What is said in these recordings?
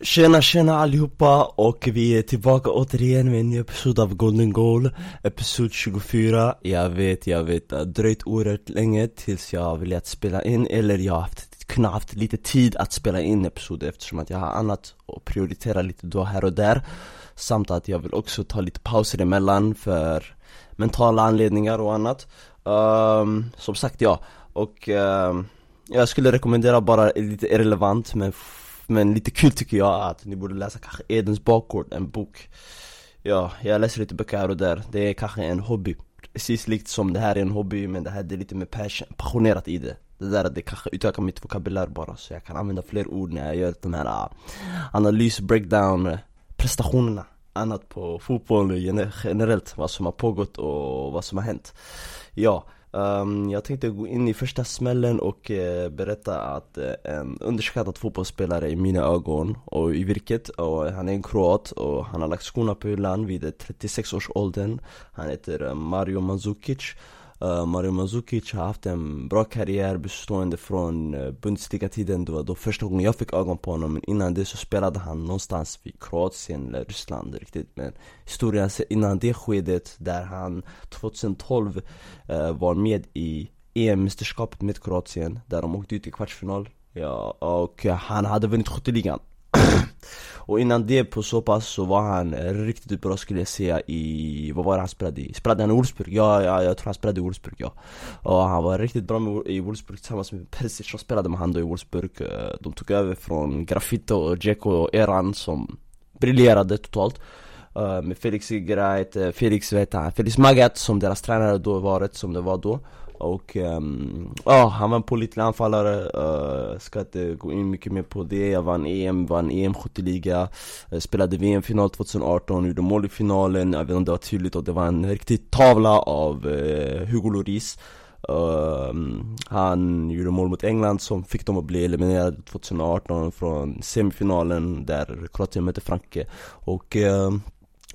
Tjena tjena allihopa och vi är tillbaka återigen med en ny episod av Golden Goal Episod 24 Jag vet, jag vet, det har dröjt oerhört länge tills jag har velat spela in Eller jag har haft, kunnat haft lite tid att spela in episoder eftersom att jag har annat att prioritera lite då här och där. Samt att jag vill också ta lite pauser emellan för mentala anledningar och annat. Um, Som sagt ja, och um, jag skulle rekommendera bara lite irrelevant men men lite kul tycker jag att ni borde läsa kanske Edens bakgård, en bok. Ja, jag läser lite böcker här och där, det är kanske en hobby. Precis likt som det här är en hobby men det här är lite mer passion, passionerat i det. Det där att det kanske utökar mitt vokabulär bara så jag kan använda fler ord när jag gör de här ah, analys, breakdown, prestationerna. Annat på fotboll generellt, vad som har pågått och vad som har hänt. Ja, Um, jag tänkte gå in i första smällen och uh, berätta att uh, en underskattad fotbollsspelare i mina ögon och i virket och han är en kroat och han har lagt skorna på hyllan vid eh, 36 års åldern. Han heter uh, Mario Mandzukic. Uh, Mario Mandzukic har haft en bra karriär bestående från uh, Bundesliga-tiden, det var då första gången jag fick ögon på honom Men innan det så spelade han någonstans vid Kroatien eller Ryssland riktigt. Men historien innan det skedet där han 2012 uh, eh, var med i EM-mästerskapet med Kroatien Där de åkte ut i kvartsfinal. Ja, och han hade vunnit skytteligan och innan det på så pass så var han riktigt bra skulle jag säga i, vad var det han spelade i? Spelade han i Wolfsburg? Ja, ja jag tror han spelade i Wolfsburg ja. Och han var riktigt bra med, i Wolfsburg tillsammans med Persic som spelade med han då i Wolfsburg eh, De tog över från Graffito och Dzeko eran som briljerade totalt. Eh, med Felix Greit, eh, Felix vet han, Felix Magath som deras tränare då varit som det var då och um, ja, han var en pålitlig anfallare, uh, ska inte gå in mycket mer på det. Jag vann EM, vann EM skytteliga. Uh, Spelade VM-final 2018, gjorde mål i finalen. Jag vet inte om det var tydligt och det var en riktig tavla av uh, Hugo Lloris. Uh, han gjorde mål mot England som fick dem att bli eliminerade 2018 från semifinalen där Kroatien mötte Frankrike. Och uh,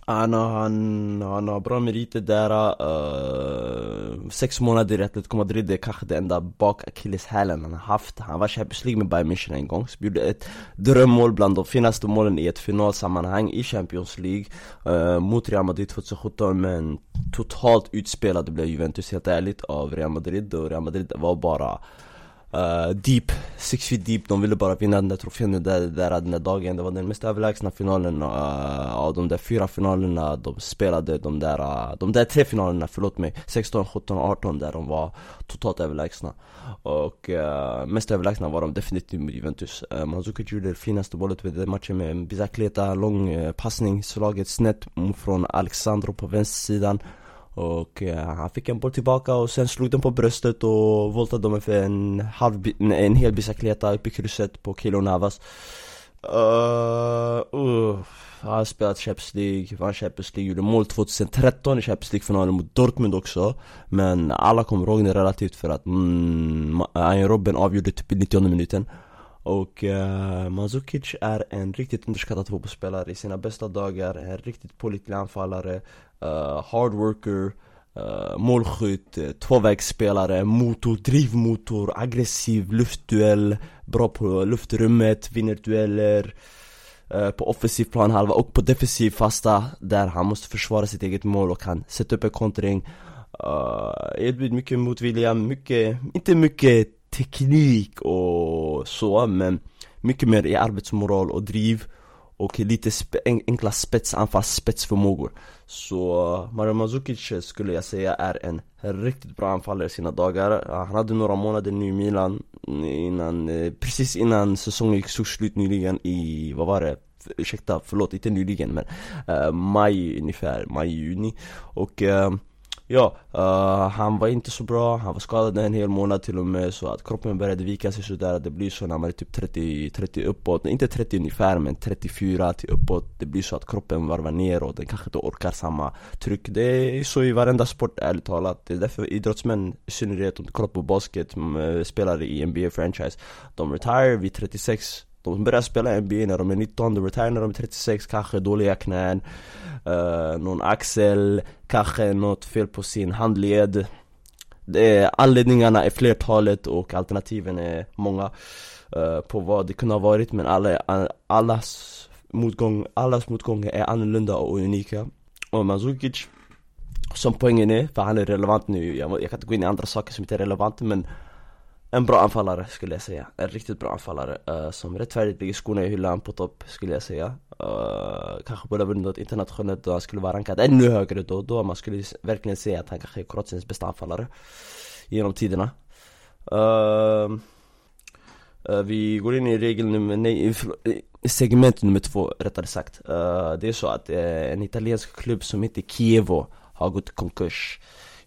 han, han, han har bra meriter där, uh, sex månader i Atletico Madrid det är kanske det enda bak akilleshälen han har haft. Han var Champions League med Bayern München en gång, så gjorde ett drömmål bland de finaste målen i ett finalsammanhang i Champions League uh, Mot Real Madrid 2017 men totalt utspelade blev Juventus helt ärligt av Real Madrid och Real Madrid var bara uh, deep, six feet deep, de ville bara vinna den där trofén där, där den där dagen. Det var den mest överlägsna finalen uh, av de där fyra finalerna. De spelade De där, uh, de där tre finalerna, förlåt mig. 16, 17, 18 där de var totalt överlägsna. Och uh, mest överlägsna var de definitivt mot Juventus. Uh, Mandzukic gjorde det finaste målet vid den matchen med Bizakleta, lång uh, passning, slaget snett från Alexandro på vänstersidan och ja, han fick en boll tillbaka och sen slog den på bröstet och voltade dem för en, halv, en hel bicicleta upp i krysset på Kilo Navas. Uh, uh, Han har spelat Champions League, vann Champions League, gjorde mål 2013 i Champions League-finalen mot Dortmund också. Men alla kommer ihåg det relativt för att mm, Ayan Robben avgjorde typ i 90 minuten och uh, Mandzukic är en riktigt underskattad fotbollsspelare i sina bästa dagar, en riktigt pålitlig anfallare uh, hard worker, uh, målskytt, uh, tvåvägsspelare, motor, drivmotor, aggressiv, luftduell, bra på luftrummet, vinner dueller på offensiv planhalva och på defensiv fasta där han måste försvara sitt eget mål och kan sätta upp en kontring. Uh, Erbjud mycket motvilja, mycket, inte mycket teknik och så men mycket mer i arbetsmoral och driv och lite spe, enkla spetsanfall, spetsförmågor. Så Mario Mandzukic skulle jag säga är en riktigt bra anfallare i sina dagar. Han hade några månader nu i Milan innan, eh, precis innan säsongen tog slut nyligen i, vad var det? Ursäkta, förlåt, inte nyligen men uh, maj ungefär, maj-juni och uh, Ja, uh, han var inte så bra, han var skadad en hel månad till och med så att kroppen började vika sig sådär Det blir så när man är typ 30, 30 uppåt, inte 30 ungefär men 34 till uppåt. Det blir så att kroppen varvar ner och den kanske inte orkar samma tryck. Det är så i varenda sport ärligt talat. Det är därför idrottsmän i synnerhet, om du kollar på basket, spelare i NBA-franchise De retire vid 36 de börjar spela NBA när de är 19, de retire när de är 36, kanske dåliga knän uh, Någon axel, kanske något fel på sin handled. Det är, Anledningarna är flertalet och alternativen är många uh, på vad det kunde ha varit men alla, allas motgång, allas motgångar är annorlunda och unika. Och Mandzukic som poängen är, för han är relevant nu, jag, jag kan inte gå in i andra saker som inte är relevanta men en bra anfallare skulle jag säga, en riktigt bra anfallare uh, som rättfärdigt ligger skorna i hyllan på topp skulle jag säga. Uh, Kanske borde ha vunnit något internationellt då han skulle vara rankad ännu högre då, då man skulle verkligen säga att han kanske är Kroatiens bästa anfallare Genom tiderna. Uh, Vi går in i regel nummer, nej, segment nummer två rättare sagt. Det är så att en italiensk klubb som heter Chievo har gått i konkurs.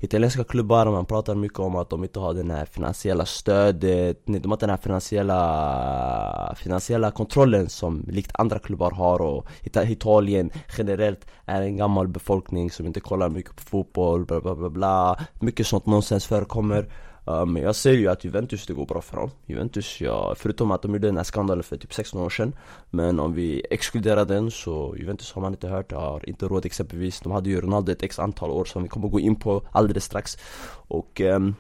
Italienska klubbar, man pratar mycket om att de inte har den här finansiella stödet eh, De har inte den här finansiella, finansiella kontrollen som likt andra klubbar har och Italien generellt är en gammal befolkning som inte kollar mycket på fotboll, bla bla bla bla. Mycket sånt nonsens förekommer men jag ser ju att Juventus det går bra för dem. Juventus, ja, förutom att de gjorde den här skandalen för typ 16 år sedan. Men om vi exkluderar den så Juventus har man inte hört, har inte råd exempelvis. De hade ju Ronaldo ett x antal år som vi kommer gå in på alldeles strax. Och um,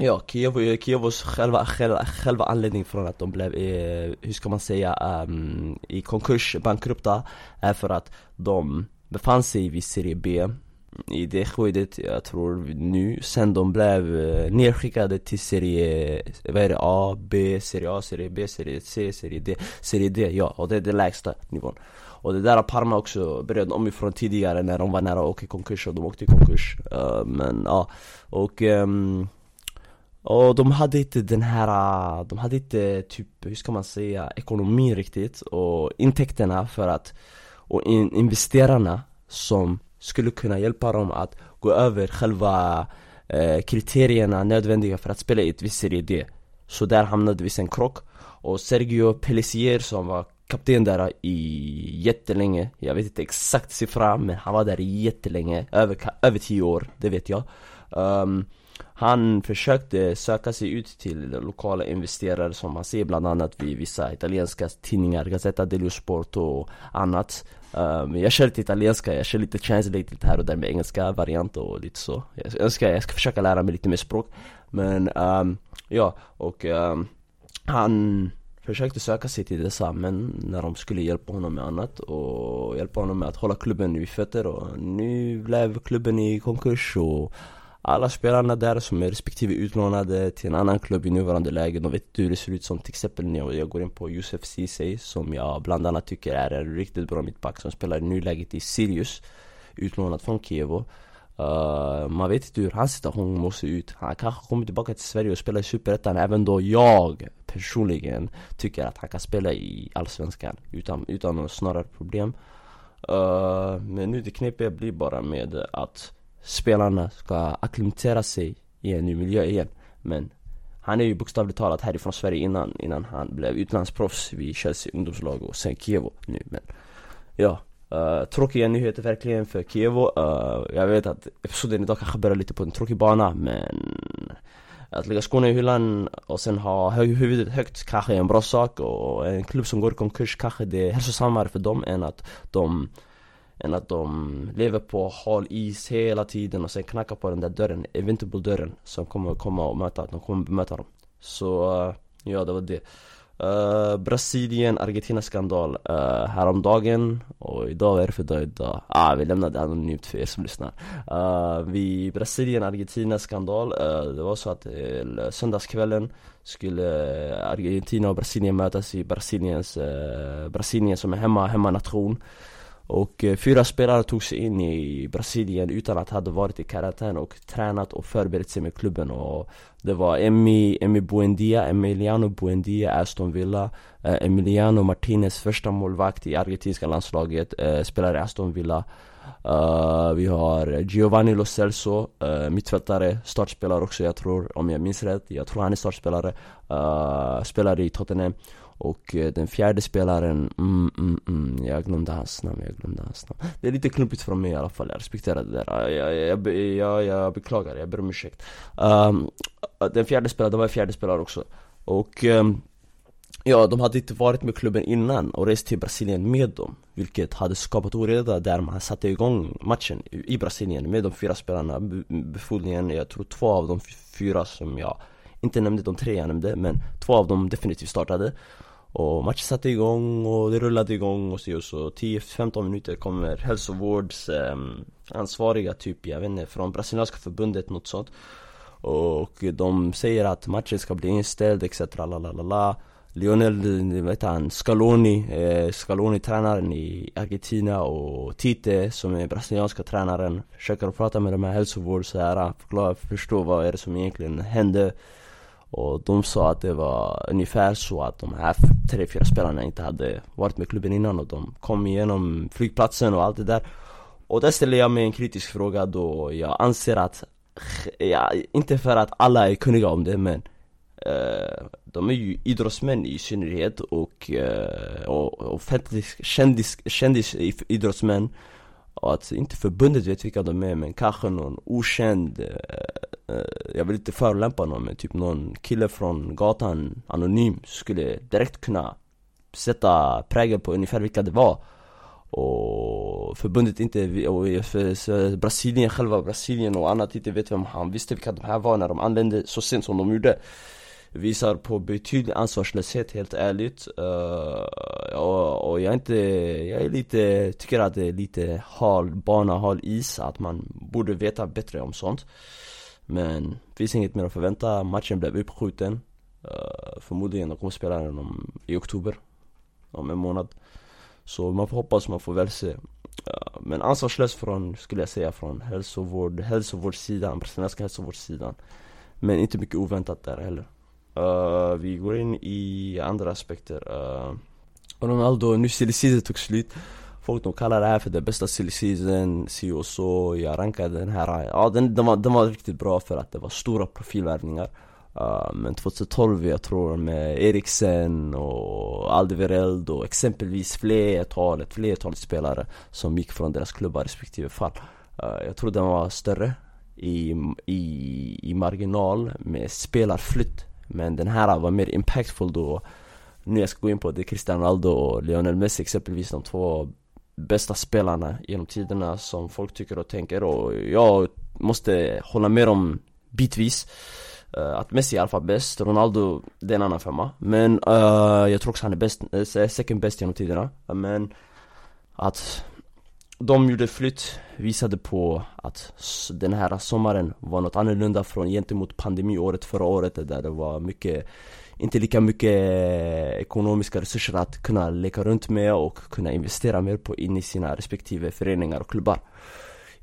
Ja, Kiev, Kievos själva, själva, själva anledning från att de blev, eh, hur ska man säga, um, i konkurs, bankrupta Är för att de befann sig vid Serie B i det skedet, jag tror nu, sen de blev eh, nedskickade till serie, vad är det, A, B, serie A, serie B, serie C, serie D, serie D, ja, och det är den lägsta nivån. Och det där har Parma också berättat om ifrån tidigare när de var nära att åka i konkurs och de åkte i konkurs. Uh, Men ja, och um, och de hade inte den här, eh, de hade inte typ, hur ska man säga, ekonomin riktigt och intäkterna för att Och in, investerarna som skulle kunna hjälpa dem att gå över själva eh, kriterierna nödvändiga för att spela i ett visst serie D. Så där hamnade vi sen krock. Och Sergio Pellissier som var kapten där i jättelänge Jag vet inte exakt siffra men han var där jättelänge, över, över tio år, det vet jag. Um, han försökte söka sig ut till lokala investerare som man ser bland annat vid vissa italienska tidningar, Gazzetta dello Sport och annat. Um, Jag kör lite italienska, jag kör lite translate lite här och där med engelska variant och lite så. Jag önskar jag ska försöka lära mig lite mer språk. Men um, ja, och um, han försökte söka sig till dessa men när de skulle hjälpa honom med annat och hjälpa honom med att hålla klubben vid fötter och nu blev klubben i konkurs och alla spelarna där som är respektive utlånade till en annan klubb i nuvarande läge De vet inte hur det ser ut som till exempel när jag går in på Josef Ceesay Som jag bland annat tycker är en riktigt bra mittback som spelar i nuläget i Sirius Utlånad från Kiev. Uh, man vet inte hur hans situation måste ut. Han kanske kommer tillbaka till Sverige och spelar i Superettan Även då jag personligen tycker att han kan spela i Allsvenskan Utan, utan några snarare problem. Uh, Men nu det knepiga blir bara med att spelarna ska akklimatisera sig i en ny miljö igen. Men han är ju bokstavligt talat härifrån Sverige innan, innan han blev utlandsproffs vid Chelsea ungdomslag och sen Kievo nu. Men Ja, uh, tråkiga nyheter verkligen för Kievo. Uh, Jag vet att episoden idag kanske börjar lite på en tråkig bana men Att lägga skorna i hyllan och sen ha huvudet högt kanske är en bra sak och en klubb som går i konkurs kanske det är hälsosammare för dem än att de än att de lever på hal is hela tiden och sen knackar på den där dörren, eventable dörren Som kommer komma och möta, de kommer bemöta dem. Så, uh, ja det var det. Uh, Brasilien, Argentina skandal uh, häromdagen och idag, är det för dag idag? Ah, vi lämnar det anonymt för er som lyssnar. Uh, Vi, Brasilien, Argentina skandal uh, Det var så att uh, söndagskvällen skulle Argentina och Brasilien mötas i Brasiliens, uh, Brasilien som är hemma, hemmanation och eh, fyra spelare tog sig in i Brasilien utan att ha varit i karantän och tränat och förberett sig med klubben. Och Det var Emi, Emi Buendia, Emiliano Buendia, Aston Villa eh, Emiliano Martinez, första målvakt i argentinska landslaget, eh, spelar i Aston Villa. Vi har Giovanni Lo Celso, mittfältare, startspelare också jag tror, om jag minns rätt. Jag tror han är startspelare, spelar i Tottenham och eh, den fjärde spelaren, mm, mm, mm, jag glömde hans namn, jag glömde hans namn. Det är lite klumpigt från mig i alla fall, jag respekterar det där. Jag, jag, jag, jag beklagar, jag ber om ursäkt. Um, Den fjärde spelaren, det var en fjärde spelare också. Och um, Ja, de hade inte varit med klubben innan och rest till Brasilien med dem Vilket hade skapat oreda där man satte igång matchen i Brasilien med de fyra spelarna Befolkningen, jag tror två av de fyra som jag inte nämnde de tre jag nämnde, men två av dem definitivt startade och matchen satte igång och det rullade igång och så, och så 10-15 minuter kommer hälsovårds eh, ansvariga typ, jag vet inte, från brasilianska förbundet, något sånt Och de säger att matchen ska bli inställd etc. Lalalala. Lionel, vad heter han, Scaloni, eh, Scaloni tränaren i Argentina och Tite som är brasilianska tränaren Försöker prata med de här hälsovårds så här, förklara, förstå vad är det som egentligen hände och de sa att det var ungefär så att de här tre, fyra spelarna inte hade varit med klubben innan och de kom igenom flygplatsen och allt det där. Och där ställer jag mig en kritisk fråga då. Jag anser att, ja, inte för att alla är kunniga om det men eh, De är ju idrottsmän i synnerhet och, eh, och offentlig kändis, kändis idrottsmän och att inte förbundet vet vilka de är men kanske någon okänd eh, eh, Jag vill inte förolämpa någon men typ någon kille från gatan, anonym, skulle direkt kunna sätta prägel på ungefär vilka det var. Och förbundet inte, och för Brasilien själva, Brasilien och annat inte vet vem han visste vilka de här var när de anlände så sent som de gjorde visar på betydlig ansvarslöshet helt ärligt. Uh, och, och, jag är inte, jag är lite, tycker att det är lite hal bana, hal is att man borde veta bättre om sånt. Men det finns inget mer att förvänta, matchen blev uppskjuten. Uh, Förmodligen de kommer spela den om, i oktober. Om en månad. Så man får hoppas man får väl se. Uh, Men ansvarslöst från, skulle jag säga, från hälsovård, hälsovårdssidan, brasilianska hälsovårdssidan. Men inte mycket oväntat där heller. Uh, vi går in i andra aspekter. Uh, Ronaldo, nu silly season tog slut. Folk de kallar det här för det bästa silly season, si och så. Jag rankade den här, ja den, den, var, den var riktigt bra för att det var stora profilvärvningar. Uh, men 2012 jag tror med Eriksen och Alderweireld och exempelvis flertalet, flertalet spelare som gick från deras klubbar respektive fall. Uh, jag tror den var större i, i, i marginal med spelarflytt men den här var mer impactful då. Nu jag ska gå in på det Cristiano Ronaldo och Lionel Messi exempelvis de två bästa spelarna genom tiderna som folk tycker och tänker. Och jag måste hålla med om bitvis eh, Att Messi är i alla fall bäst, Ronaldo det är en annan femma. Men uh, jag tror också han är bäst, eh, second bäst genom tiderna. Men att de gjorde flytt visade på att den här sommaren var något annorlunda från gentemot pandemiåret förra året där det var mycket inte lika mycket ekonomiska resurser att kunna leka runt med och kunna investera mer på in i sina respektive föreningar och klubbar.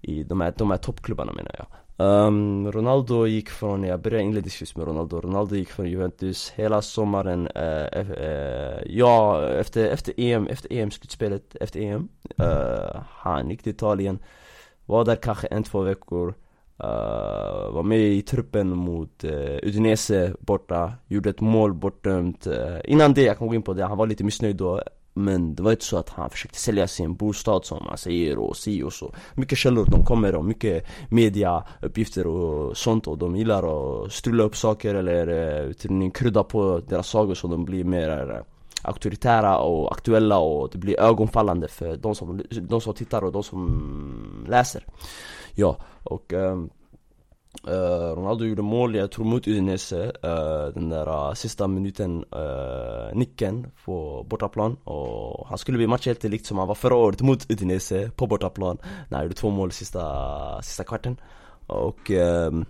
I de här, de här toppklubbarna menar jag. Um, Ronaldo gick från, jag börjar inledningsvis med Ronaldo. Ronaldo gick från Juventus hela sommaren, uh, uh, ja efter, efter EM, efter EM-slutspelet, efter EM uh, eh, Han gick till Italien, var där kanske en, två veckor. Var med i truppen mot Udinese borta, gjorde ett mål bortdömt. Innan det, jag kan gå in på det, han var lite missnöjd då men det var inte så att han försökte sälja sin bostad som man säger och si och så. Mycket källor de kommer och mycket mediauppgifter och sånt och de gillar att strula upp saker eller eh, krydda på deras sagor så de blir mer eh, auktoritära och aktuella och det blir ögonfallande för de som, de som tittar och de som läser. Ja, och um, Uh, Ronaldo gjorde mål, jag tror mot Udinese, uh, den där uh, sista minuten, nicken på bortaplan. Och han skulle bli matchhjälte likt som han var förra året mot Udinese på bortaplan. När han gjorde två mål sista, sista kvarten. Och ehm,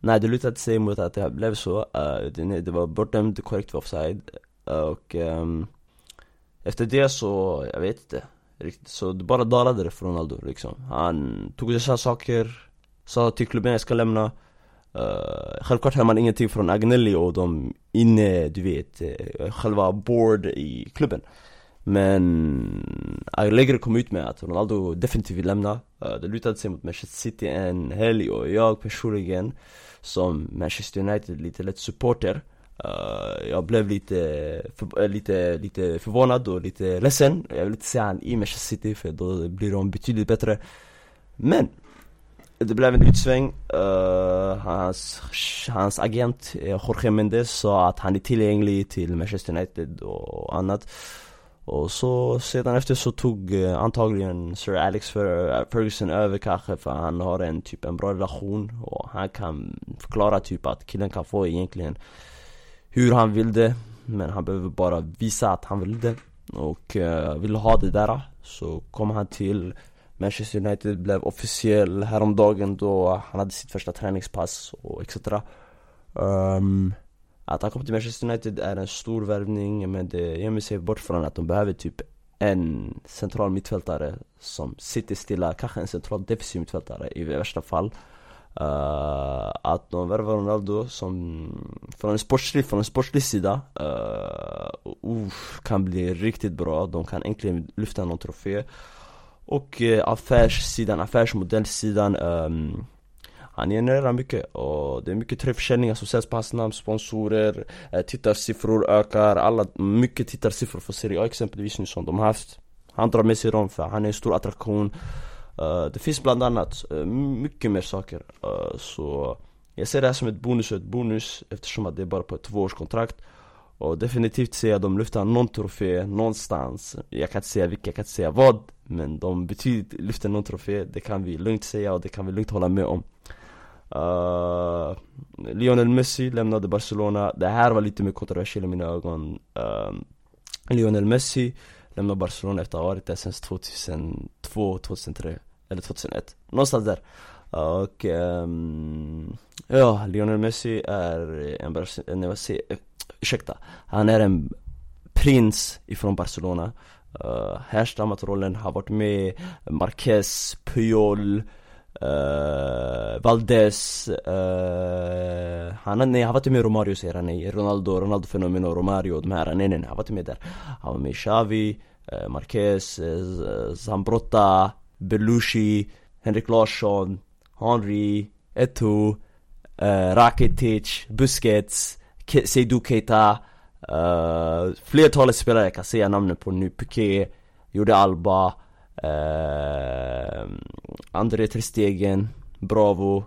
Nej det lutade sig mot att det blev så, det, det var bortdömt korrekt för offside. Och um, efter det så, jag vet inte riktigt, så det bara dalade det för Ronaldo liksom. Han tog dessa saker sa till klubben jag ska lämna uh, Självklart hör man ingenting från Agnelli och de inne, du vet, uh, själva board i klubben. Men Allegri kom ut med att Ronaldo definitivt vill lämna. Uh, Det lutade sig mot Manchester City en helg och jag personligen Som Manchester United lite lätt supporter uh, Jag blev lite, för, lite, lite förvånad och lite ledsen. Jag vill inte säga han i Manchester City för då blir de betydligt bättre. Men det blev en utsväng, uh, hans, hans agent eh, Jorge Mendes sa att han är tillgänglig till Manchester United och annat. Och så sedan efter så tog uh, antagligen Sir Alex Ferguson över kanske för han har en typ en bra relation och han kan förklara typ att killen kan få egentligen hur han vill det Men han behöver bara visa att han vill det. Och uh, vill ha det där Så kom han till Manchester United blev officiell häromdagen då han hade sitt första träningspass och etc um, ehm, Att han kom till Manchester United är en stor värvning men det gömmer sig bort från att de behöver typ en central mittfältare som sitter stilla, kanske en central defensiv mittfältare i värsta fall. Uh, att de värvar Ronaldo som från en sportslig, från en sportslig sida uh, uh, kan bli riktigt bra, de kan äntligen lyfta någon trofé. Och eh, affärssidan, affärsmodellsidan um, han genererar mycket. Och det är mycket tröjförsäljningar som säljs på hans namn, sponsorer, eh, tittarsiffror ökar, alla, mycket tittarsiffror för Serie A exempelvis nu som de har haft. Han drar med sig dem för han är en stor attraktion. Uh, det finns bland annat uh, mycket mer saker. Uh, Så jag ser det här som ett bonus och ett bonus eftersom att det är bara på ett tvåårskontrakt. Och definitivt ser jag dem lyfta någon trofé någonstans. Jag kan inte säga vilka, jag kan inte säga vad Men de betyder lyfter någon trofé, det kan vi lugnt säga och det kan vi lugnt hålla med om. Uh, Lionel Messi lämnade Barcelona, det här var lite mer kontroversiellt i mina ögon. Uh, Lionel Messi lämnade Barcelona efter att ha varit där sen 2002, 2003 eller 2001, någonstans där och um, ja, Lionel Messi är en, en eh, jag eh, ursäkta, han är en prins ifrån Barcelona. Eh, uh, Härstammat rollen, har varit med Marquez, Puyol Uh, Valdes, uh, han, nej, han var inte med Romario säger han, nej, Ronaldo, Ronaldo Fenomen och Romario, de här, nej nej nej, han var inte med där. Han var med Xavi, uh, Marquez, uh, Zambrotta, Belushi, Henrik Larsson, Henry, Eto'o, uh, eh, Rakitic, Busquets, Ke Seydou Keita uh, Flertalet spelare. Jag kan säga namnen på nu, Piqué, Jordi Alba uh, André Tristegen, Bravo.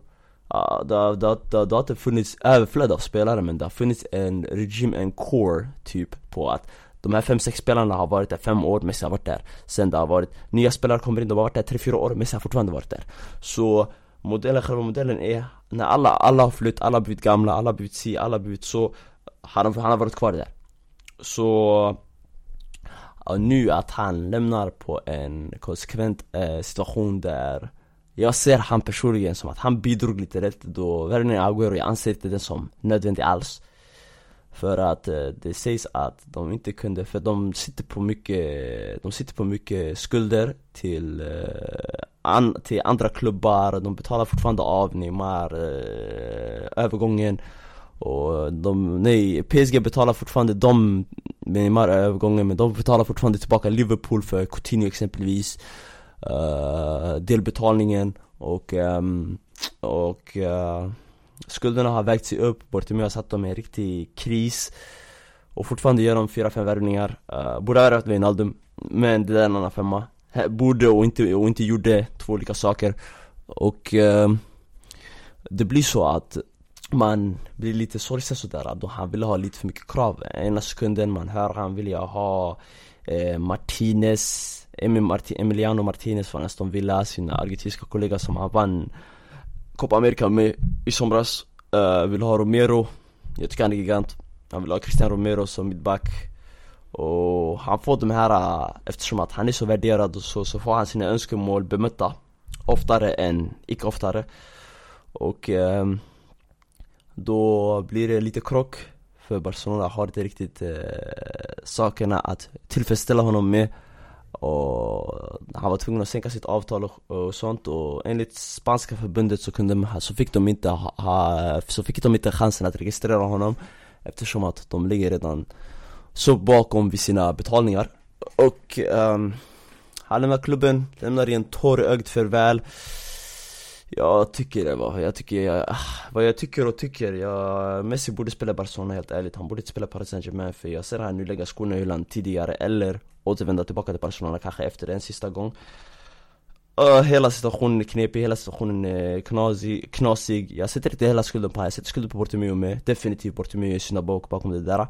Uh, det, det, det, det har inte funnits överflöd av spelare men det har funnits en regim, en core typ på att de här 5-6 spelarna har varit där 5 år, Messi har varit där Sen det har varit, nya spelare kommer in, de har varit där 3-4 år, Messi har fortfarande varit där. Så modellen, själva modellen är, när alla, alla har flytt, alla har blivit gamla, alla har blivit si, alla har blivit så Han, han har varit kvar där. Så och nu att han lämnar på en konsekvent eh, situation där jag ser han personligen som att han bidrog lite rätt då Werner av Agüero, jag anser inte den som nödvändig alls för att eh, det sägs att de inte kunde, för de sitter på mycket, de sitter på mycket skulder till, eh, an, till andra klubbar, de betalar fortfarande av Neymar, eh, övergången. Och de, nej, PSG betalar fortfarande de Neymar övergången men de betalar fortfarande tillbaka Liverpool för Coutinho exempelvis uh, Delbetalningen. Och, um, och uh, Skulderna har vägt sig upp, Bortimeo har satt dem i en riktig kris. Och fortfarande gör de 4-5 värvningar. Uh, Borde ha värvat Wijnaldum Men det där är en annan femma. Borde och inte, och inte gjorde två olika saker. Och uh, Det blir så att man blir lite sorgsen sådär då han ville ha lite för mycket krav. Ena sekunden man hör han vill jag ha eh, Martinez Emiliano Martinez från Aston Villa, sin argentinska kollega som han vann Copa America med i somras. Uh, Vill ha Romero. Jag tycker han är gigant. Han vill ha Cristian Romero som mittback. Och han får de här, uh, eftersom att han är så värderad och så, så får han sina önskemål bemötta Oftare än icke oftare. Och uh, då blir det lite krock För Barcelona. Har inte riktigt uh, sakerna att tillfredsställa honom med och han var tvungen att sänka sitt avtal och, och sånt. Och enligt spanska förbundet så kunde så fick de inte ha, ha, så fick de inte chansen att registrera honom Eftersom att de ligger redan så bakom vid sina betalningar. Och um, han lämnar klubben, lämnar i en tårögd farväl jag tycker det va, jag tycker, jag, ah, vad jag tycker och tycker, jag, Messi borde spela Barcelona helt ärligt. Han borde inte spela Paris Saint-Germain för jag ser han nu lägga skorna i hyllan tidigare eller återvända tillbaka till Barcelona kanske efter en sista gång. Uh, Hela situationen är knepig, hela situationen är knasig, knasig. Jag sätter inte hela skulden på honom, jag sätter skulden på Portomeo med Definitivt Portomeo är syndabock bakom det där.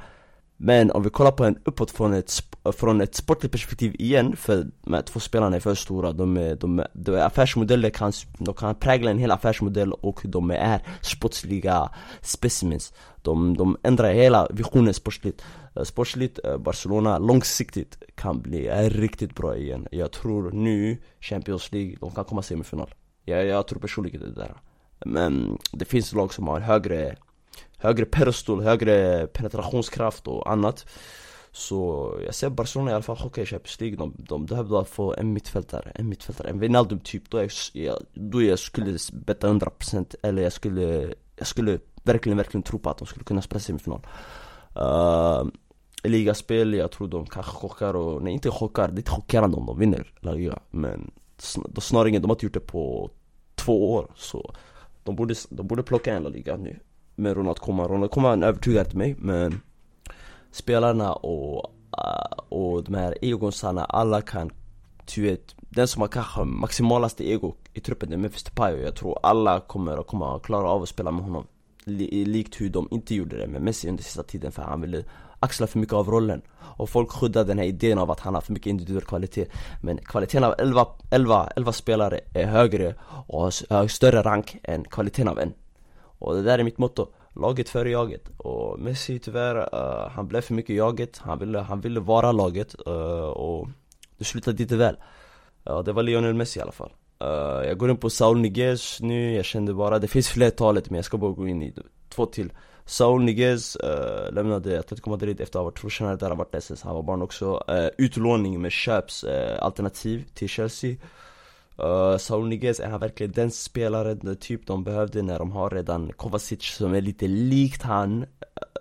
Men om vi kollar på en uppåt från ett, från ett sportligt perspektiv igen, för de här två spelarna är för stora, de är, de är, de är affärsmodeller kan, de kan prägla en hel affärsmodell och de är sportsliga specimens. De, de ändrar hela visionen sportsligt. Eh, sportsligt, eh, Barcelona långsiktigt kan bli riktigt bra igen. Jag tror nu, Champions League, de kan komma semifinal. Jag, jag tror personligen det där. Men det finns lag som har högre högre perstol, högre penetrationskraft och annat. Så jag ser Barcelona i alla fall chocka i Champions League, de, de behövde få en mittfältare, en mittfältare, en Wijnaldum typ Då jag, jag, då jag skulle betta 100% eller jag skulle, jag skulle verkligen, verkligen tro på att de skulle kunna spela semifinal. Uh, Ligaspel, jag tror de kanske chockar och, nej inte chockar, det är inte chockerande om de vinner La Liga Men snarare de har inte gjort det på två år så de borde, de borde plocka en La Liga nu med Ronald Koeman. Ronald Koeman övertygade inte mig men spelarna och, äh, och de här egonsarna, alla kan du vet, den som har kanske maximalaste ego i truppen är Memphis Depay och jag tror alla kommer att komma klara av att spela med honom Likt hur de inte gjorde det med Messi under sista tiden för han ville axla för mycket av rollen Och folk skyddar den här idén av att han har för mycket individuell kvalitet Men kvaliteten av 11, 11, 11 spelare är högre och har större rank än kvaliteten av en och det där är mitt motto. Laget före jaget. Och Messi tyvärr, uh, han blev för mycket jaget. Han ville, han ville vara laget uh, och det slutade inte väl. Uh, Det var Lionel Messi i alla fall. Uh, Jag går in på Saul Niguez nu, jag kände bara, det finns flertalet men jag ska bara gå in i två till. Saul Niguez uh, lämnade Atletico Madrid efter att ha varit trotjänare där, han varit SS, han var barn också. Uh, Utlåning med köpsalternativ uh, till Chelsea. Uh, Saul Niguez, är han verkligen den spelaren, den typ de behövde när de har redan Kovacic som är lite likt han eh,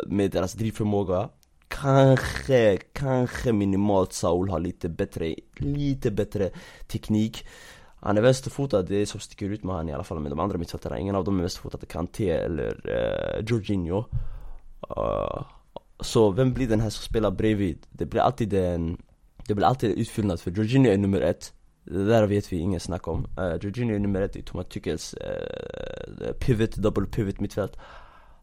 med deras drivförmåga Kanske, kanske minimalt Saul har lite bättre, lite bättre teknik. Han är vänsterfotad, det är som sticker ut med han i alla fall med de andra mittfältarna. Ingen av dem är vänsterfotade, Kanté eller uh, Jorginho. Uh, Så vem blir den här som spelar bredvid? Det blir alltid en, det blir alltid en utfyllnad för Jorginho är nummer ett det där vet vi inget snack om. Uh, Jorginho är nummer ett i Thomas Tuchels uh, pivot, double pivot mittfält.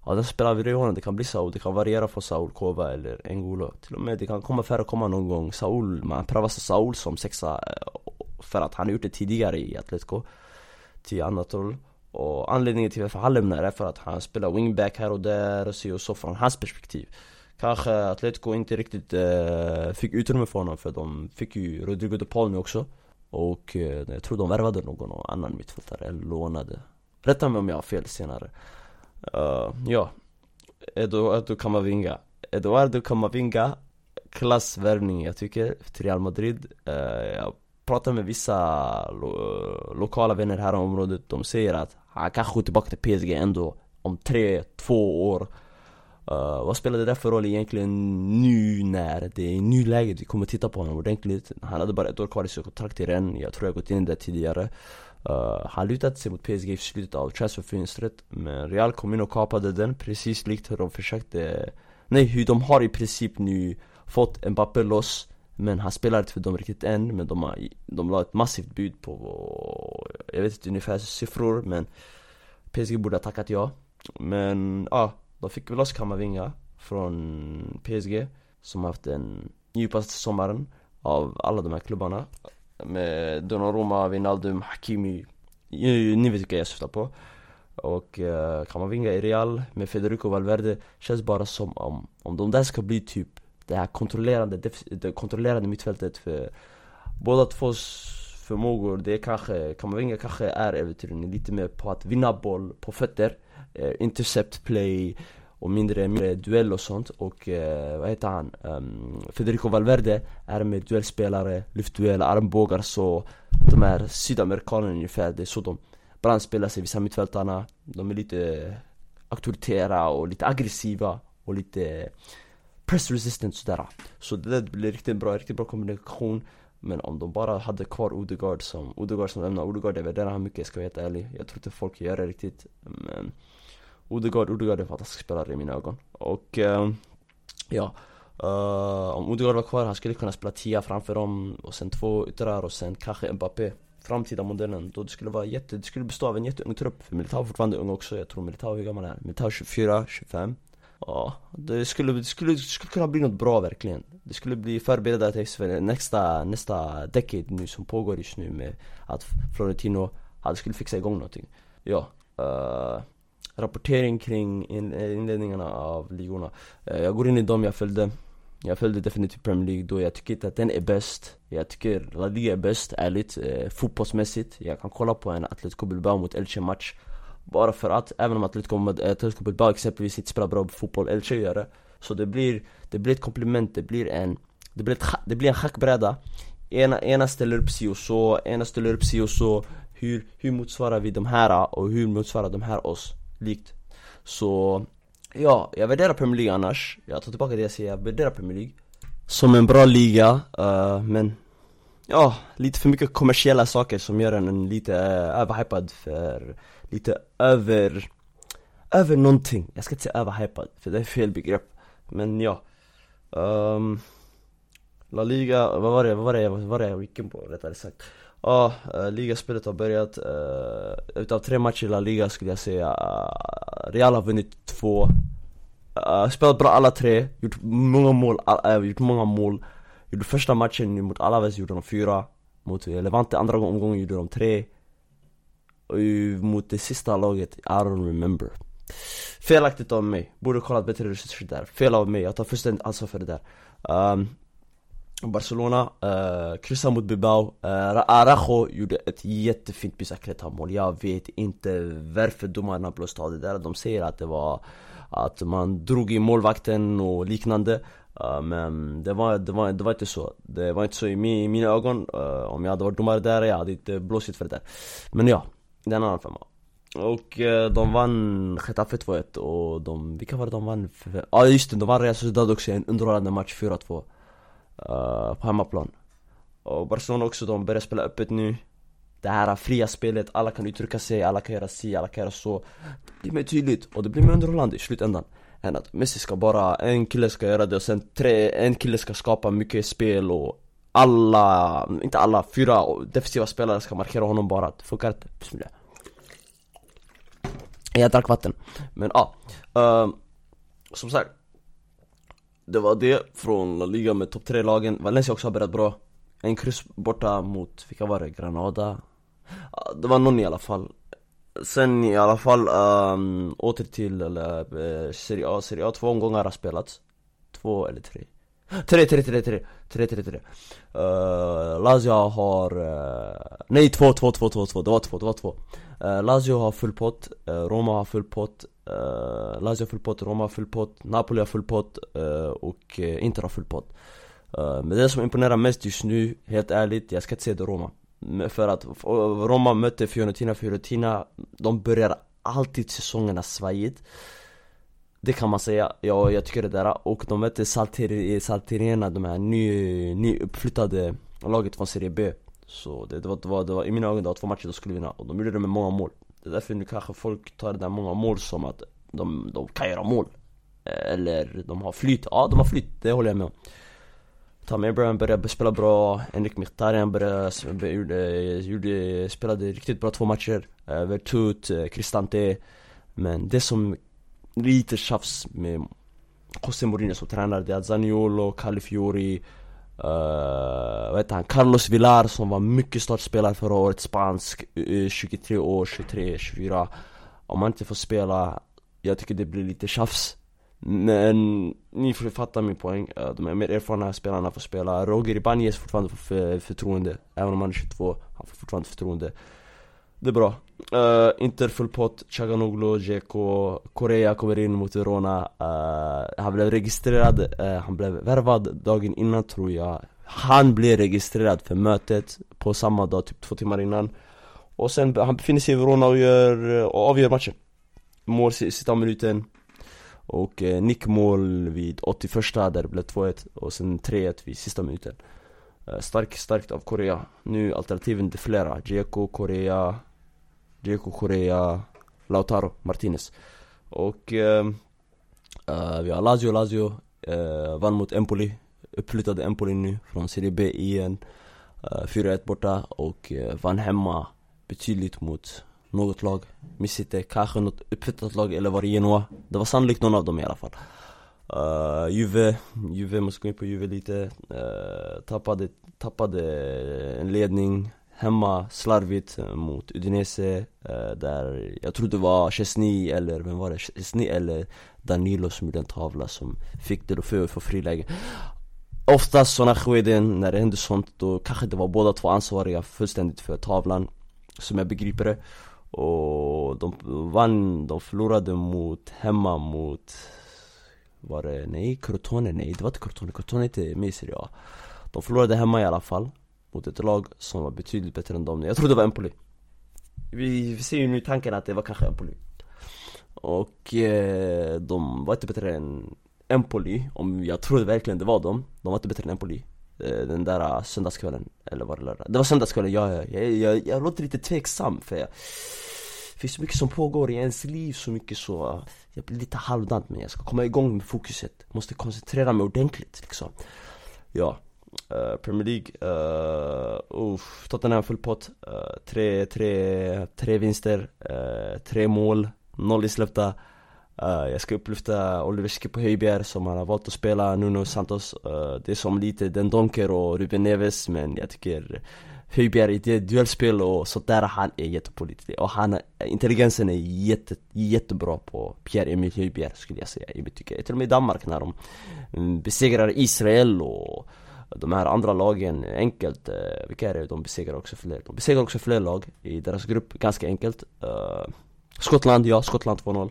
Ja, den spelar vi honom, det kan bli Saul, det kan variera från Saul, Kova eller Ngolo. Till och med det kan komma färre komma någon gång. Saul, man prövar Saul som sexa För att han har gjort det tidigare i Atletico Till annat roll Och anledningen till varför han lämnar är för att han spelar wingback här och där och så och så från hans perspektiv. Kanske Atletico inte riktigt uh, fick utrymme för honom för de fick ju Rodrigo de Paul nu också och eh, jag tror de värvade någon annan mittfältare, eller lånade. Rätta mig om jag har fel senare. Uh, Ja. Eduardo Camavinga. Eduardo Camavinga. Klassvärvning. Jag tycker till Real Madrid uh, Jag pratar med vissa lo lokala vänner här i området. De säger att han kanske går tillbaka till PSG ändå Om tre, två år. Uh, vad spelar det där för roll egentligen nu när det är nuläget vi kommer titta på honom ordentligt. Han hade bara ett år kvar i sitt kontrakt i Rennes, jag tror jag gått in där tidigare. Uh, Han lutade sig mot PSG i slutet av transferfönstret Men Real kom in och kapade den precis likt hur de försökte. Nej, hur de har i princip nu fått Mbappé loss Men han spelar inte för dem riktigt än Men de, har, de la ett massivt bud på Jag vet inte ungefär siffror men PSG borde ha tackat ja. Men ja de fick väl loss Kamavinga från PSG Som haft den djupaste sommaren av alla de här klubbarna. Med Donnarumma, Wijnaldum, Hakimi. Ni vet vilka jag syftar på. Och eh, Kamavinga i Real med Federico Valverde Känns bara som om, om de där ska bli typ det här kontrollerande, det kontrollerande mittfältet för båda tvås förmågor, det är kanske, Kamavinga kanske är äventyren lite mer på att vinna boll på fötter eh, intercept play och mindre, mindre duell och sånt. Och eh, vad heter han? Um, Federico Valverde är med duellspelare, lyftduell, armbågar så De är sydamerikaner ungefär, det är så de brandspelar sig, vissa mittfältarna De är lite auktoritära och lite aggressiva och lite press resistant sådär. Så det där blir riktigt bra, riktigt bra kombination men om de bara hade kvar Odegaard som, Odegaard som lämnar, Odegaard jag värderar han mycket, ska jag vara helt ärlig. Jag tror inte folk gör det riktigt Men Odegaard, Odegaard är en fantastisk spelare i mina ögon. Och eh, ja uh, Om Odegaard var kvar, han skulle kunna spela tia framför dem Och sen två yttrar och sen kanske Mbappé Framtida modellen, då det skulle vara jätte, det skulle bestå av en jätteung trupp. För Militao är fortfarande ung också, jag tror Militao, hur gammal är han? Militao 24, 25 Ja, det skulle, det skulle, det skulle kunna bli något bra verkligen. Det skulle bli förberedda till nästa, nästa decade nu som pågår just nu med att Florentino hade skulle fixa igång någonting. Ja, uh, rapportering kring inledningarna av ligorna. Uh, Jag går in i dem jag följde jag följde definitivt Premier League då. Jag tycker inte att den är bäst. Jag tycker La Liga är bäst, ärligt, eh, fotbollsmässigt. Jag kan kolla på en Atletico Bilbao mot Elche match. Bara för att, även om Atletico, eh, Atletico Bilbao exempelvis inte spelar bra fotboll, Elche gör det Så det blir, det blir ett komplement, det blir en Det blir, ett, det blir en schackbräda ena, ena ställer upp si och så, ena ställer upp si och så hur, hur motsvarar vi de här eh, och hur motsvarar de här oss? Likt Så Ja, jag värderar Premier League annars. Jag tar tillbaka det jag säger, jag värderar Premier League. Som en bra liga, uh, men Ja, lite för mycket kommersiella saker som gör den lite uh, överhypad för Lite över Över någonting, jag ska inte säga överhypad för det är fel begrepp Men ja um, La Liga, vad var det, vad var det, vad var det jag gick in på rättare sagt? Ja, uh, ligaspelet har börjat. Uh, utav tre matcher i La Liga skulle jag säga uh, Real har vunnit två. Uh, spelat bra alla tre, gjort många mål, uh, gjort många mål. Gjorde första matchen mot Alaves gjorde de fyra. Mot Levante andra omgången gjorde de tre. Mot det sista laget, I don't remember. Felaktigt av mig, borde kollat bättre resurser där. Fel av mig, jag tar fullständigt ansvar för det där. Um, Barcelona eh, uh, kryssade mot Bilbao, eh, uh, Arajo gjorde ett jättefint bicicleta-mål Jag vet inte varför domarna blåste av det där. De säger att det var att man drog i målvakten och liknande. Uh, Men det var, det, var, det var inte så. Det var inte så i, min, i mina ögon. Uh, Om jag hade varit domare där, jag hade inte blåsit för det där. Men ja, det är en annan femma. Och eh, de vann Getafe 2-1 och de, vilka var det de vann? Ja ah, just det, de vann Real Sociedad också i en underhållande match 4-2 uh, eh, på hemmaplan. Och Barcelona också, de börjar spela öppet nu. Det här fria spelet, alla kan uttrycka sig, alla kan göra si, alla kan göra så. Det blir mer tydligt och det blir mer underhållande i slutändan Än att Messi ska bara, en kille ska göra det och sen tre, en kille ska skapa mycket spel och alla, inte alla, fyra defensiva spelare ska markera honom bara, det funkar inte, bismillah. Jag drack vatten, men ja, uh, som sagt. Det var det från La Liga med topp 3-lagen Valencia också har börjat bra. En kryss borta mot, vilka var det? Granada? Det var någon i alla fall. Sen i alla fall, um, åter till eller, uh, Serie A, Serie A, två omgångar har spelats. Två eller tre. Tre, tre, tre, tre, tre, tre, tre. Uh, Lazio har, uh, nej två, två, två, två, två, det var två, det var två. Uh, Lazio har full pott, uh, Roma har full pott uh, Lazio har full pott, Roma har full pott, Napoli har full pott uh, och uh, Inter har full pott. Uh, Men det som imponerar mest just nu, helt ärligt, jag ska inte säga det Roma. För att Roma mötte Fiorentina, Fiorentina, de börjar alltid säsongerna svajigt det kan man säga, ja, jag tycker det där. Och de mötte Salteri, Salterena, de här ny, nyuppflyttade laget från Serie B. Så det, det, var, det, var, det var, i mina ögon, det var två matcher de skulle vinna. Och de gjorde det med många mål. Det är därför nu kanske folk tar det där många mål som att de, de kan göra mål. Eller de har flyt, ja de har flyt, det håller jag med om. Tom Abraham började spela bra, Henrik Mkhitaryan började, gjorde, gjorde, spelade riktigt bra två matcher. Eh, Vertut, eh, Cristante. Men det som lite tjafs med José Mourinho som tränare, det är Zaniolo, Califiori Uh, eh, vad heter han? Carlos Villar som var mycket startspelare förra året, spansk, eh, 23 år, 23, 24 Om man inte får spela, jag tycker det blir lite tjafs. Men ni får fatta min poäng, uh, de mer erfarna spelarna får spela. Roger Ibanez fortfarande får förtroende, även om han är 22, han får fortfarande förtroende. Det är bra. Eh, uh, Inter full pott, Chaganoglu, Dzeko, Korea kommer in mot Verona. Uh, Han blev registrerad, uh, han blev värvad dagen innan tror jag. Han blev registrerad för mötet på samma dag, typ två timmar innan. Och sen, han befinner sig i Verona och, gör, och avgör matchen. Mål sista minuten. Och eh, nickmål vid 81 där det blev 2-1 Och sen 3-1 vid sista minuten. Eh, Starkt, starkt av Korea. Nu alternativen är flera, Dzeko, Korea. Diego Correa, Lautaro Martinez. Och eh, eh, vi har Lazio, Lazio eh, vann mot Empoli Uppflyttade Empoli nu från Serie B igen eh, 4-1 borta och eh, vann hemma betydligt mot något lag, minns inte, kanske något uppflyttat lag eller var det Genoa? Det var sannolikt någon av dem i alla fall. Uh, Juve, Juve, måste gå in på Juve lite, uh, tappade, tappade en ledning hemma slarvigt eh, mot Udinese eh, där jag tror det var Chesney eller, vem var det? Chesney eller Danilo som gjorde en tavla som fick det att få friläge. Oftast sådana skeden, när det händer sånt, då kanske det var båda två ansvariga fullständigt för tavlan Som jag begriper det. Och de vann, de förlorade mot, hemma mot Var det, nej, Crotone, nej det var inte Crotone, Crotone är inte med i Serie A. De förlorade hemma i alla fall. Mot ett lag som var betydligt bättre än dem. Jag tror det var Empoli. Vi, vi ser ju nu tanken att det var kanske Empoli. Och eh, de var inte bättre än Empoli, om jag trodde verkligen det var dem. De var inte bättre än Empoli eh, Den där uh, söndagskvällen, eller var det lördag? Det var söndagskvällen, ja, jag, jag, jag, jag låter lite tveksam för jag, Det finns så mycket som pågår i ens liv, så mycket så Jag blir lite halvdant men jag ska komma igång med fokuset. Måste koncentrera mig ordentligt liksom. Ja, uh, Premier League, uh, uff, Tottenham full pott uh, eh, tre, tre, tre vinster, uh, tre mål, noll insläppta Uh, jag ska upplyfta Oliver Ski på Höjbjerg som han har valt att spela Nuno Santos. Uh, Det är som lite Den Donker och Ruben Neves men jag tycker Höjbjerg i det duellspel och sådär, han är jättepålitlig och han, intelligensen är jätte, jättebra på Pierre-Emil Höjbjerg skulle jag säga. Jag tycker, Till och med i Danmark när de mm, besegrar Israel och de här andra lagen enkelt, eh, uh, vilka är det? De besegrar också fler, de besegrar också fler lag i deras grupp ganska enkelt. Uh, Skottland, ja, Skottland 2-0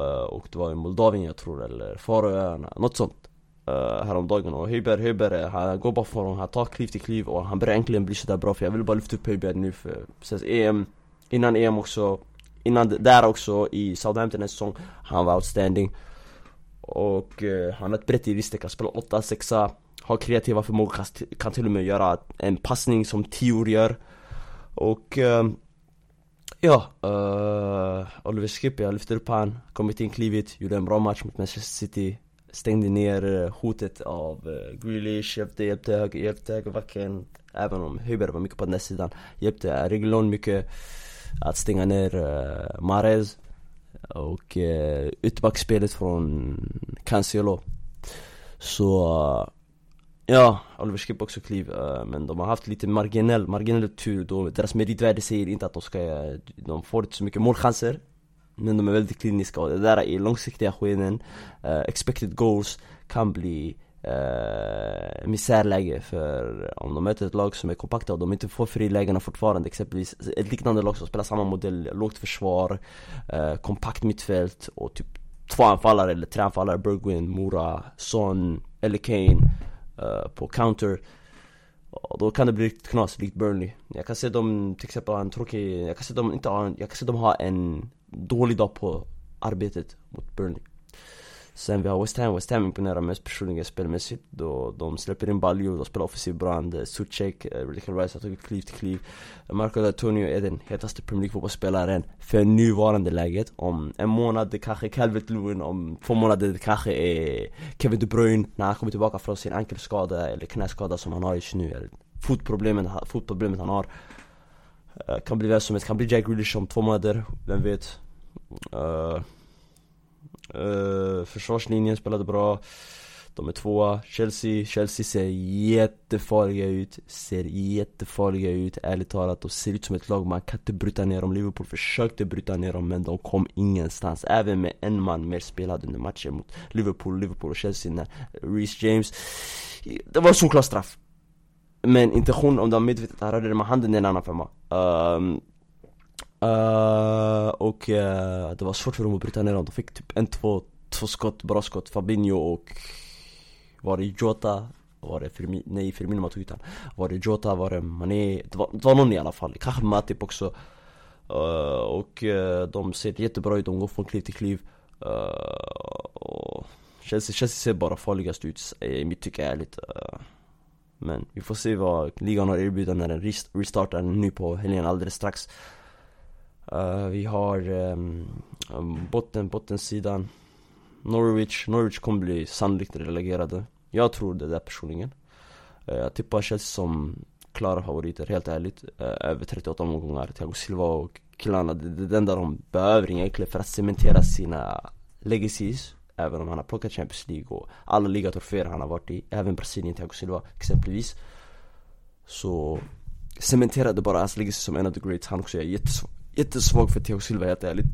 Uh, eh, och det var i Moldavien jag tror, eller Faroöarna, något sånt. Uh, Häromdagen och Höjberg, Höjberg, han går bara från, han tar kliv till kliv och han börjar äntligen bli sådär bra. För jag vill bara lyfta upp Höjberg nu för sen EM Innan EM också, innan där också i Southampton en säsong, han var outstanding. Och uh, han har ett brett register, kan spela 8-6 har kreativa förmågor, kan, till och med göra en passning som Tior gör. Och uh, Ja, uh, Oliver Skip, jag lyfter upp han, kommit in klivit, gjorde en bra match mot Manchester City Stängde ner eh, hotet av uh, Grealish, hjälpte, hjälpte, höger, hjälpte högerbacken Även om Höjberg var mycket på den sidan Hjälpte Reglon mycket att stänga ner uh, Mahrez Och uh, ytterbackspelet från Cancelo. Så uh, Ja, Oliver Skip också kliv, eh, men de har haft lite marginell, marginell tur då. Deras meritvärde säger inte att de ska, eh, de får inte så mycket målchanser. Men de är väldigt kliniska och det där i långsiktiga skeden uh, eh, Expected goals kan bli uh, misärläge för om de möter ett lag som är kompakta och de inte får frilägena fortfarande. Exempelvis ett liknande lag som spelar samma modell, lågt försvar, uh, kompakt mittfält och typ två anfallare eller tre anfallare, Bergwin, Mora, Son eller Kane. uh, Eh, på counter. Och då kan det bli riktigt knas, likt Burnley. Jag kan se dem till exempel ha en tråkig, jag kan se dem inte ha en, jag kan se dem ha en dålig dag på arbetet mot Burnley. Sen vi har West Ham, West Ham imponerar mest personligen spelmässigt. Då de släpper in baljor, de spelar offensiv brand eh, Suchek, eh, Rickard Rice har tagit kliv till kliv. Marco Antonio är den hetaste Premier League fotbollsspelaren för nuvarande läget. Om en månad det kanske är Calvert Lewin, om två månader det kanske är Kevin De Bruyne. När han kommer tillbaka från sin ankelskada eller knäskada som han har just nu. Eller fotproblemet, fotproblemet han har. Eh, kan bli vem som helst, kan bli Jack Grealish om två månader, vem vet? Uh, Uh, försvarslinjen spelade bra. De är tvåa, Chelsea, Chelsea ser jättefarliga ut. Ser jättefarliga ut, ärligt talat De ser ut som ett lag man kan inte bryta ner dem Liverpool försökte bryta ner dem men de kom ingenstans. Även med en man mer spelad under matchen mot Liverpool, Liverpool och Chelsea när Reece James Det var en solklar straff. Men intention om de medvetet rörde det med handen är en annan femma. Um, Uh, och uh, det var svårt för dem att bryta ner dem, de fick typ en, två, två skott, bra skott, Fabinho och var det Jota? Var det Firmino? Nej Firmino man tog ut Var det Jota? Var det Mané? Det var, det var någon i alla fall, kanske Matip också uh, Och de ser jättebra ut, de går från kliv till kliv och Chelsea, Chelsea ser bara farligast ut i mitt tycke ärligt Men vi får se vad ligan har erbjuda när den restartar nu på helgen alldeles strax Uh, vi har um, botten, bottensidan. Norwich, Norwich kommer bli sannolikt relegerade. Jag tror det där personligen. Uh, Jag tippar Chelsea som klara favoriter, helt ärligt. Uh, Över 38 omgångar, Thiago Silva och killarna, det, är det enda de behöver egentligen för att cementera sina legacies Även om han har plockat Champions League och alla ligatroféer han har varit i, även Brasilien, Thiago Silva exempelvis. Så cementerade bara hans legacy som en av the greats, han också är jättesvag, jättesvag för Thiago Silva helt ärligt.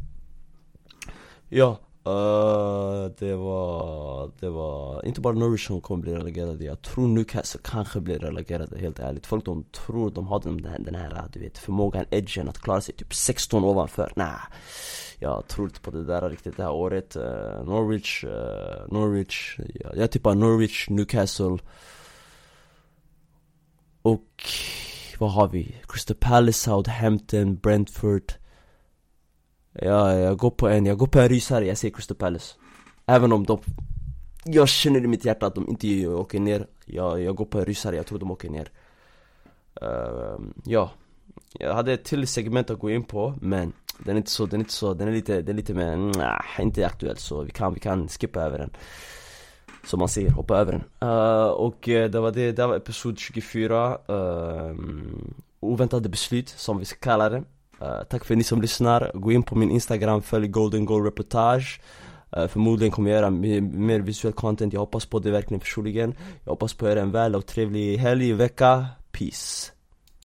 Ja, uh, det var, det var inte bara Norwich som kommer bli relegerade Jag tror Newcastle kanske blir relegerade helt ärligt. Folk de tror de har den, den här, du vet, förmågan, edgen att klara sig typ 16 ovanför, nah jag tror inte på det där riktigt det här året. Uh, Norwich, uh, Norwich, ja, jag tippar Norwich, Newcastle. Och vad har vi? Crystal Palace, Southampton, Brentford. Ja, jag går på en, jag går på en rysare, jag säger Crystal Palace. Även om de Jag känner i mitt hjärta att de inte åker ner. Jag, jag går på en rysare, jag tror de åker ner. Uh, Ja. Jag hade ett till segment att gå in på, men den är inte så, den är inte så, den är lite, den är lite mer, nah, inte aktuell så vi kan, vi kan skippa över den. Som man säger, hoppa över den. Uh, Och eh, det var det, det var episod 24 uh, eh, Oväntade beslut som vi ska kalla det. Uh, Tack för ni som lyssnar, gå in på min instagram, följ golden goal reportage. Uh, förmodligen kommer jag göra mer, mer visuell content, jag hoppas på det verkligen personligen. Jag hoppas på er en väl och trevlig helg, vecka, peace.